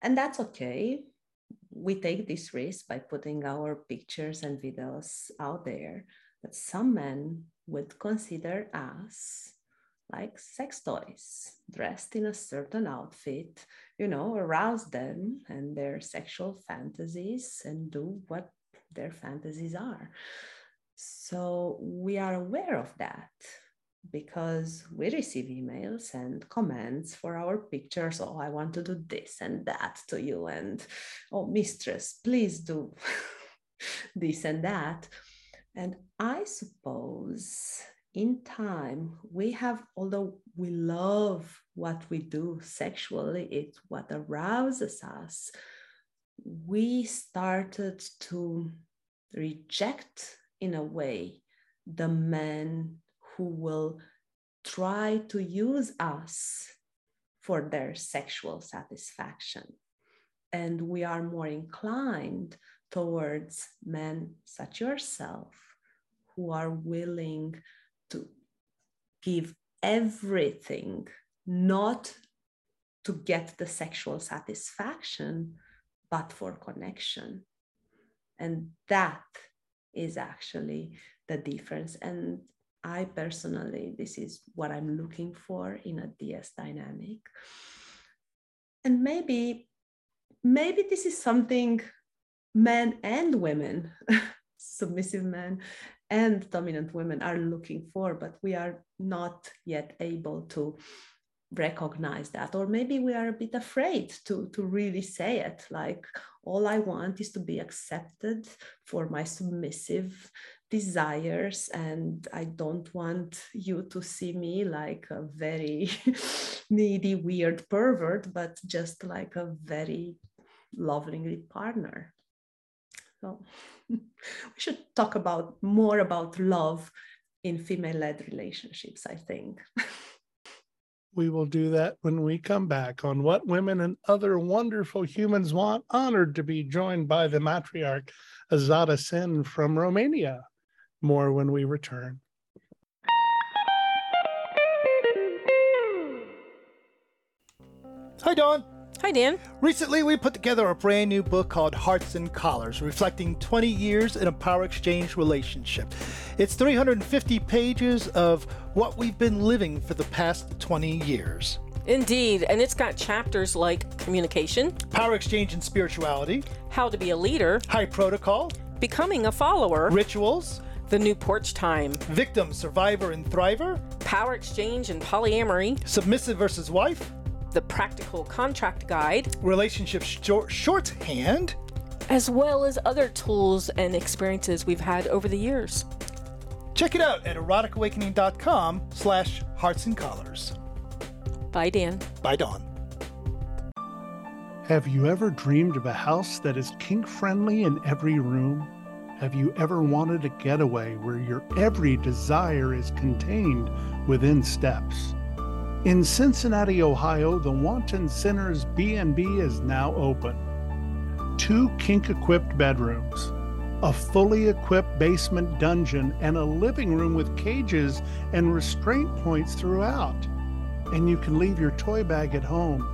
and that's okay we take this risk by putting our pictures and videos out there, that some men would consider us like sex toys, dressed in a certain outfit, you know, arouse them and their sexual fantasies and do what their fantasies are. So we are aware of that because we receive emails and comments for our pictures. Oh, I want to do this and that to you. And oh, mistress, please do (laughs) this and that. And I suppose in time, we have, although we love what we do sexually, it's what arouses us, we started to reject in a way the men who will try to use us for their sexual satisfaction. And we are more inclined towards men such yourself who are willing to give everything, not to get the sexual satisfaction, but for connection. And that is actually the difference. And I personally, this is what I'm looking for in a DS dynamic. And maybe, maybe this is something men and women, (laughs) submissive men and dominant women are looking for, but we are not yet able to recognize that or maybe we are a bit afraid to to really say it like all i want is to be accepted for my submissive desires and i don't want you to see me like a very (laughs) needy weird pervert but just like a very lovingly partner so (laughs) we should talk about more about love in female led relationships i think We will do that when we come back on What Women and Other Wonderful Humans Want. Honored to be joined by the matriarch Ezada Sinn from Romania. More when we return. Hi, Dawn. Hi, Dan. Recently, we put together a brand new book called Hearts and Collars, reflecting 20 years in a power exchange relationship. It's 350 pages of what we've been living for the past 20 years. Indeed, and it's got chapters like communication, power exchange and spirituality, how to be a leader, high protocol, becoming a follower, rituals, the new porch time, victim, survivor, and thriver, power exchange and polyamory, submissive versus wife, the practical contract guide, relationship short- shorthand, as well as other tools and experiences we've had over the years. Check it out at eroticawakening.com slash hearts and collars. Bye, Dan. Bye, Dawn. Have you ever dreamed of a house that is kink friendly in every room? Have you ever wanted a getaway where your every desire is contained within steps? In Cincinnati, Ohio, the Wanton Sinners B&B is now open. Two kink-equipped bedrooms, a fully equipped basement dungeon, and a living room with cages and restraint points throughout. And you can leave your toy bag at home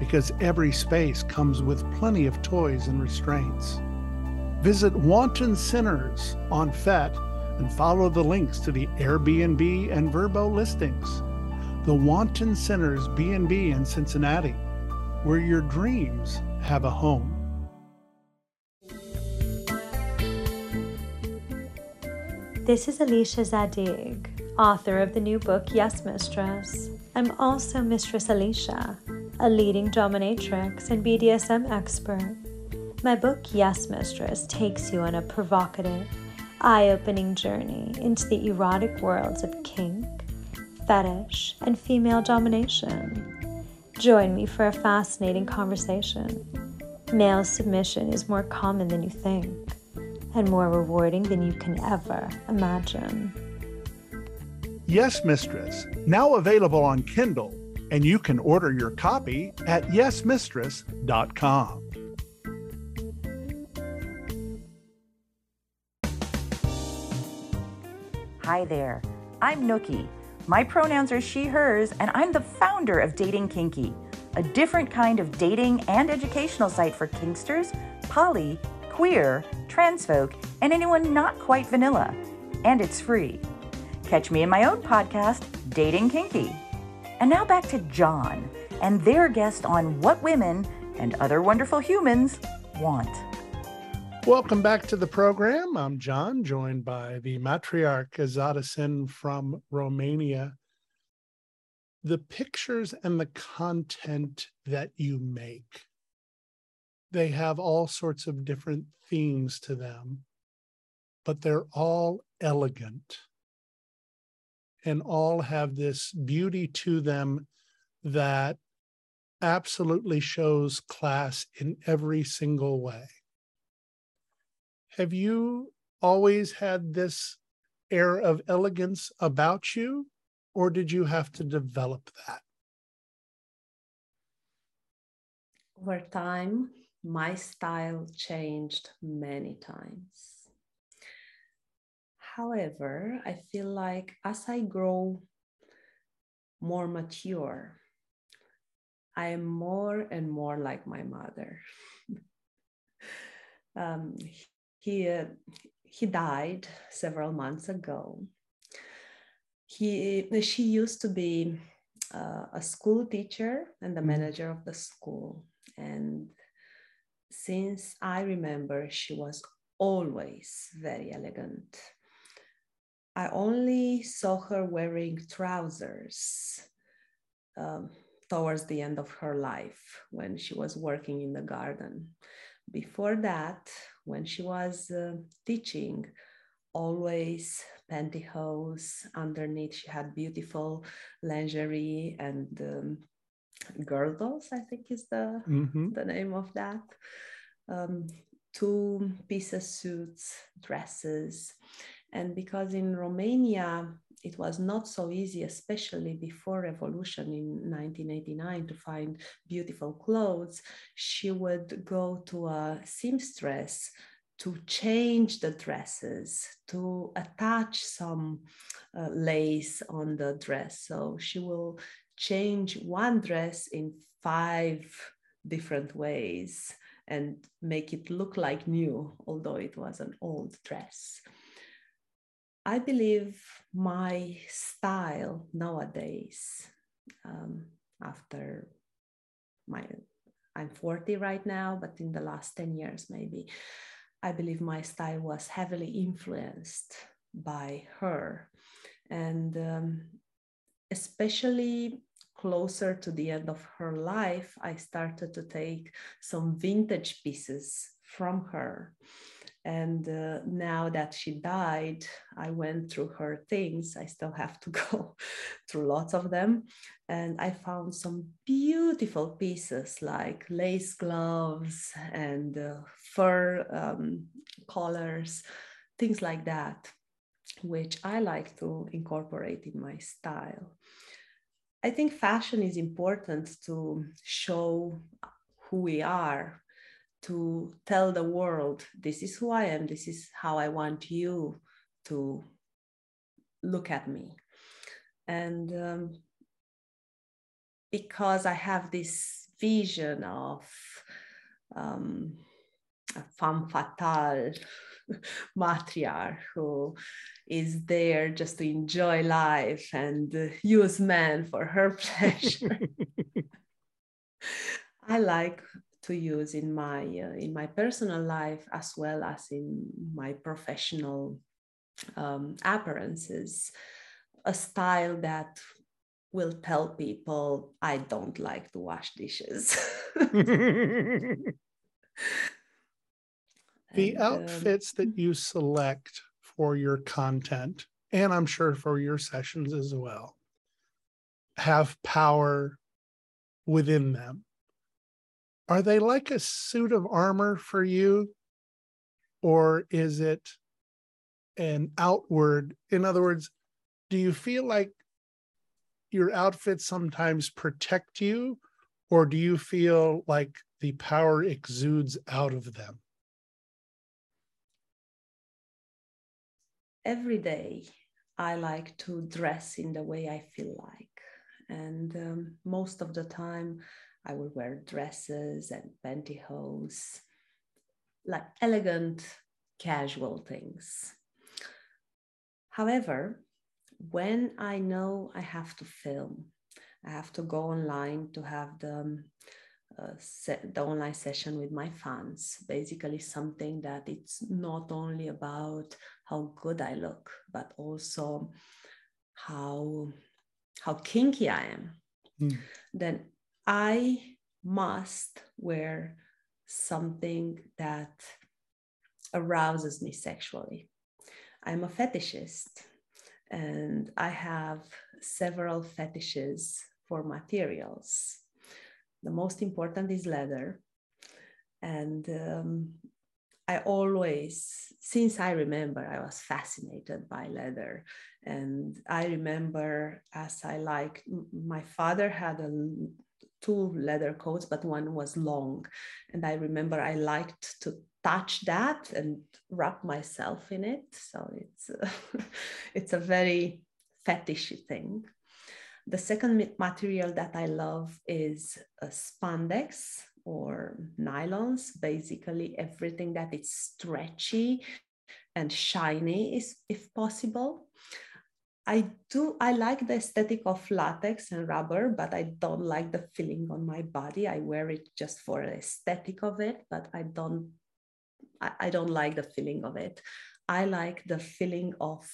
because every space comes with plenty of toys and restraints. Visit Wanton Sinners on FET and follow the links to the Airbnb and Vrbo listings. The Wanton Sinners B&B in Cincinnati, where your dreams have a home. This is Alicia Zadig, author of the new book Yes Mistress. I'm also Mistress Alicia, a leading dominatrix and BDSM expert. My book Yes Mistress takes you on a provocative, eye opening journey into the erotic worlds of kink, fetish, and female domination. Join me for a fascinating conversation. Male submission is more common than you think and more rewarding than you can ever imagine. Yes, Mistress, now available on Kindle, and you can order your copy at yesmistress.com. Hi there, I'm Nookie. My pronouns are she, hers, and I'm the founder of Dating Kinky, a different kind of dating and educational site for kinksters, poly, queer, trans folk, and anyone not quite vanilla. And it's free. Catch me in my own podcast, Dating Kinky. And now back to John and their guest on what women and other wonderful humans want. Welcome back to the program. I'm John, joined by the matriarch Ezada Sinn from Romania. The pictures and the content that you make, they have all sorts of different themes to them, but they're all elegant and all have this beauty to them that absolutely shows class in every single way. Have you always had this air of elegance about you, or did you have to develop that? Over time, my style changed many times. However, I feel like as I grow more mature, I am more and more like my mother. (laughs) um, he, uh, he died several months ago. He, she used to be uh, a school teacher and the manager of the school. And since I remember, she was always very elegant. I only saw her wearing trousers um, towards the end of her life when she was working in the garden. Before that, when she was uh, teaching, always pantyhose underneath. She had beautiful lingerie and um, girdles, I think is the, mm-hmm. the name of that. Um, two pieces suits, dresses. And because in Romania, it was not so easy, especially before revolution in 1989, to find beautiful clothes. She would go to a seamstress to change the dresses, to attach some uh, lace on the dress. So she will change one dress in five different ways and make it look like new, although it was an old dress. I believe my style nowadays, um, after my, I'm 40 right now, but in the last 10 years, maybe, I believe my style was heavily influenced by her. And um, especially closer to the end of her life, I started to take some vintage pieces from her. And uh, now that she died, I went through her things. I still have to (laughs) go through lots of them. And I found some beautiful pieces like lace gloves and uh, fur um, collars, things like that, which I like to incorporate in my style. I think fashion is important to show who we are to tell the world this is who I am, this is how I want you to look at me. And um, because I have this vision of um, a femme fatale (laughs) matriarch who is there just to enjoy life and uh, use men for her (laughs) pleasure. (laughs) I like to use in my uh, in my personal life as well as in my professional um, appearances a style that will tell people i don't like to wash dishes. (laughs) (laughs) The and, um, outfits um, that you select for your content and i'm sure for your sessions as well have power within them are they like a suit of armor for you? Or is it an outward? In other words, do you feel like your outfits sometimes protect you? Or do you feel like the power exudes out of them? Every day, I like to dress in the way I feel like. And um, most of the time, I would wear dresses and pantyhose, like elegant, casual things. However, when I know I have to film, I have to go online to have the, uh, the online session with my fans. Basically, something that it's not only about how good I look, but also how how kinky I am. Mm. Then I must wear something that arouses me sexually. I'm a fetishist and I have several fetishes for materials. The most important is leather. And um, I always, since I remember, I was fascinated by leather. And I remember as I like, my father had a two leather coats, but one was long. And I remember I liked to touch that and wrap myself in it. So it's a, (laughs) it's a very fetishy thing. The second material that I love is spandex or nylons, basically everything that is stretchy and shiny is if possible. I do, I like the aesthetic of latex and rubber, but I don't like the feeling on my body. I wear it just for the aesthetic of it, but I don't, I, I don't like the feeling of it. I like the feeling of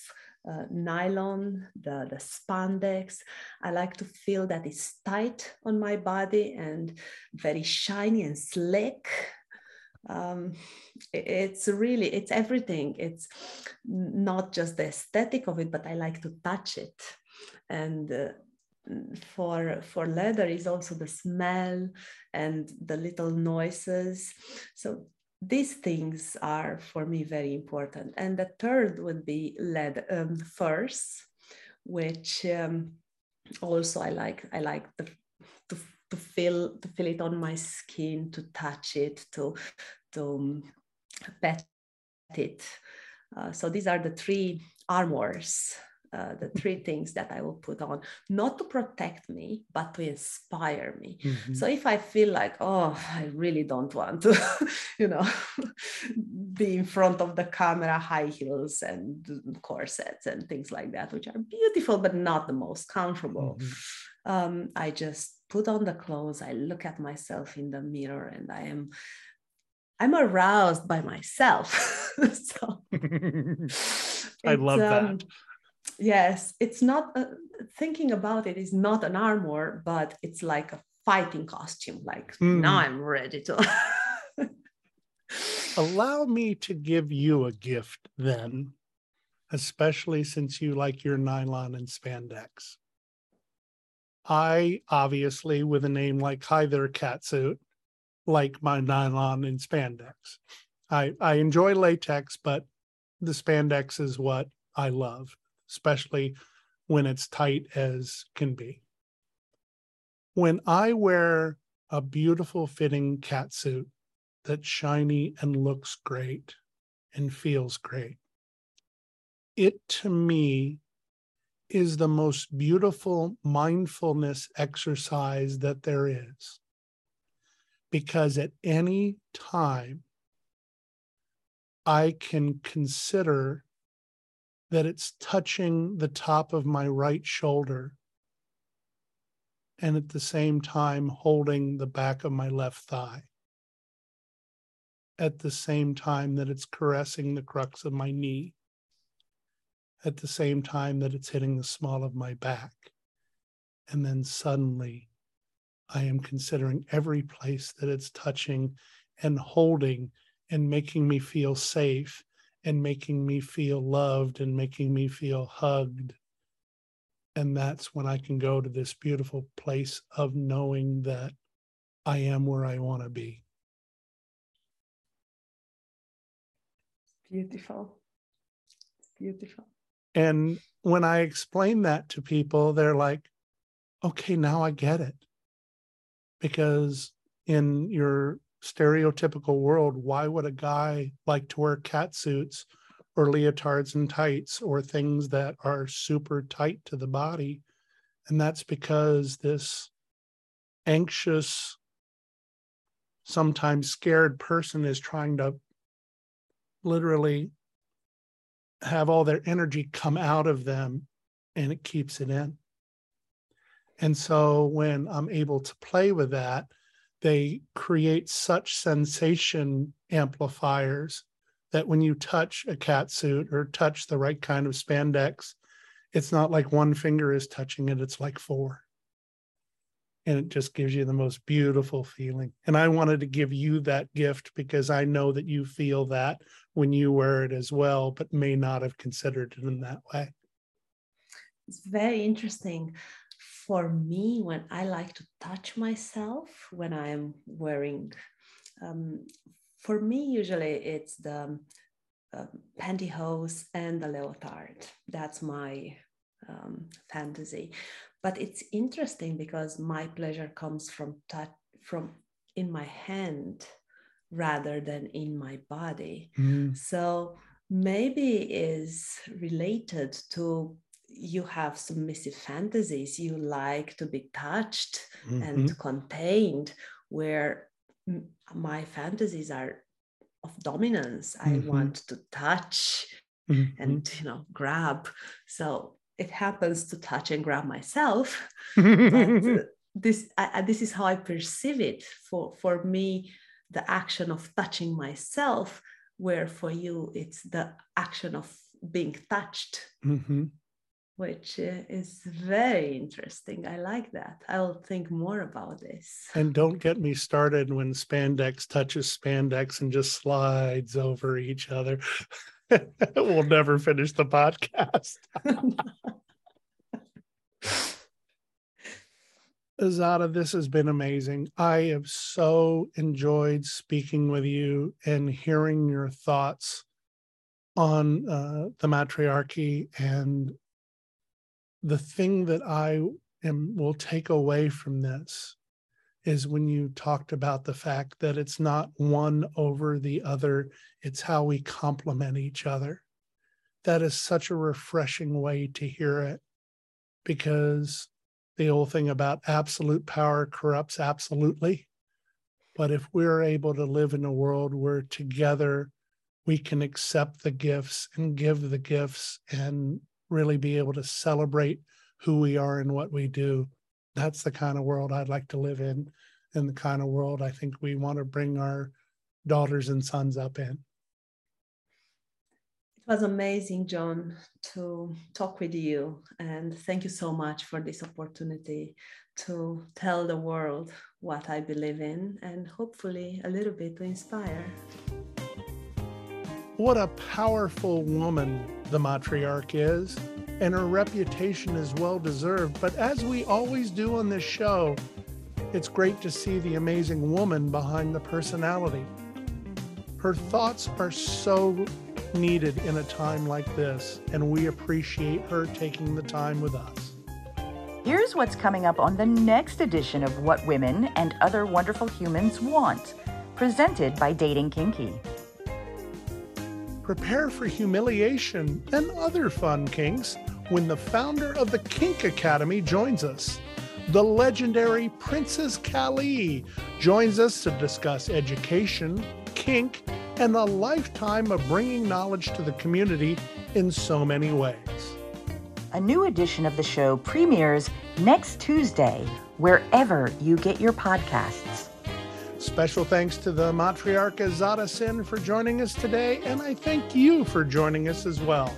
uh, nylon, the, the spandex. I like to feel that it's tight on my body and very shiny and slick um, it's really it's everything. It's not just the aesthetic of it but i like to touch it. And uh, for for leather is also the smell and the little noises. So these things are for me very important. And the third would be leather um, furs which um, also i like i like the to to feel to feel it on my skin, to touch it, to to um, pet it. Uh, so these are the three armors, uh, the three things that I will put on, not to protect me, but to inspire me. Mm-hmm. So if I feel like, oh, I really don't want to, (laughs) you know, (laughs) be in front of the camera, high heels and corsets and things like that, which are beautiful but not the most comfortable. Mm-hmm. Um, I just put on the clothes i look at myself in the mirror and i am i'm aroused by myself. (laughs) So (laughs) i love that um, yes it's not uh, thinking about it is not an armor but it's like a fighting costume like mm. now i'm ready to (laughs) allow me to give you a gift then especially since you like your nylon and spandex I obviously, with a name like Hi There Catsuit, like my nylon and spandex. I, I enjoy latex, but the spandex is what I love, especially when it's tight as can be. When I wear a beautiful fitting catsuit that's shiny and looks great and feels great, it to me is the most beautiful mindfulness exercise that there is. Because at any time, I can consider that it's touching the top of my right shoulder and at the same time holding the back of my left thigh. At the same time that it's caressing the crux of my knee at the same time that it's hitting the small of my back. And then suddenly I am considering every place that it's touching and holding and making me feel safe and making me feel loved and making me feel hugged. And that's when I can go to this beautiful place of knowing that I am where I want to be. Beautiful. Beautiful. And when I explain that to people, they're like, okay, now I get it. Because in your stereotypical world, why would a guy like to wear cat suits or leotards and tights or things that are super tight to the body? And that's because this anxious, sometimes scared person is trying to literally have all their energy come out of them and it keeps it in. And so when I'm able to play with that, they create such sensation amplifiers that when you touch a cat suit or touch the right kind of spandex, it's not like one finger is touching it, it's like four and it just gives you the most beautiful feeling. And I wanted to give you that gift because I know that you feel that when you wear it as well, but may not have considered it in that way. It's very interesting. For me, when I like to touch myself when I'm wearing, um, for me, usually it's the uh, pantyhose and the leotard. That's my um, fantasy. But it's interesting because my pleasure comes from touch, from in my hand rather than in my body. Mm. So maybe is related to you have submissive fantasies you like to be touched mm-hmm. and contained where my fantasies are of dominance mm-hmm. i want to touch mm-hmm. and you know grab so it happens to touch and grab myself. but, (laughs) this I, this is how I perceive it. For for me, the action of touching myself, where for you it's the action of being touched. Mm-hmm which is very interesting. I like that. I'll think more about this. And don't get me started when spandex touches spandex and just slides over each other. (laughs) (laughs) we'll never finish the podcast. (laughs) Ezada, this has been amazing. I have so enjoyed speaking with you and hearing your thoughts on uh, the matriarchy and the thing that I am will take away from this is when you talked about the fact that it's not one over the other, it's how we complement each other. That is such a refreshing way to hear it because the old thing about absolute power corrupts absolutely. But if we're able to live in a world where together we can accept the gifts and give the gifts and really be able to celebrate who we are and what we do. That's the kind of world I'd like to live in, and the kind of world I think we want to bring our daughters and sons up in. It was amazing, John, to talk with you. And thank you so much for this opportunity to tell the world what I believe in and hopefully a little bit to inspire. What a powerful woman the matriarch is, and her reputation is well deserved. But as we always do on this show, it's great to see the amazing woman behind the personality. Her thoughts are so needed in a time like this, and we appreciate her taking the time with us. Here's what's coming up on the next edition of What Women and Other Wonderful Humans Want, presented by Dating Kinky prepare for humiliation and other fun kinks when the founder of the Kink Academy joins us. The legendary Princess Kali joins us to discuss education, kink, and the lifetime of bringing knowledge to the community in so many ways. A new edition of the show premieres next Tuesday, wherever you get your podcasts. Special thanks to the matriarch Ezada Sinn for joining us today, and I thank you for joining us as well.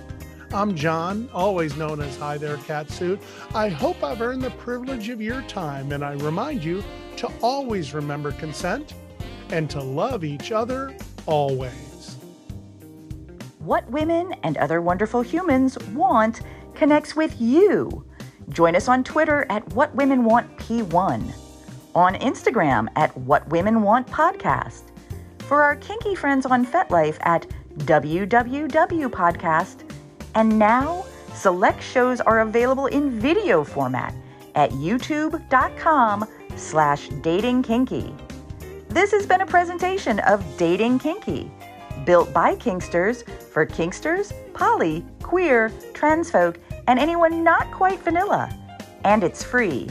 I'm John, always known as Hi There Catsuit. I hope I've earned the privilege of your time, and I remind you to always remember consent and to love each other always. What women and other wonderful humans want connects with you. Join us on Twitter at What Women Want P1 on Instagram at What Women Want Podcast, for our kinky friends on FetLife at WWW Podcast, and now select shows are available in video format at youtube.com slash datingkinky. This has been a presentation of Dating Kinky, built by Kinksters for Kinksters, poly, queer, trans folk, and anyone not quite vanilla. And it's free.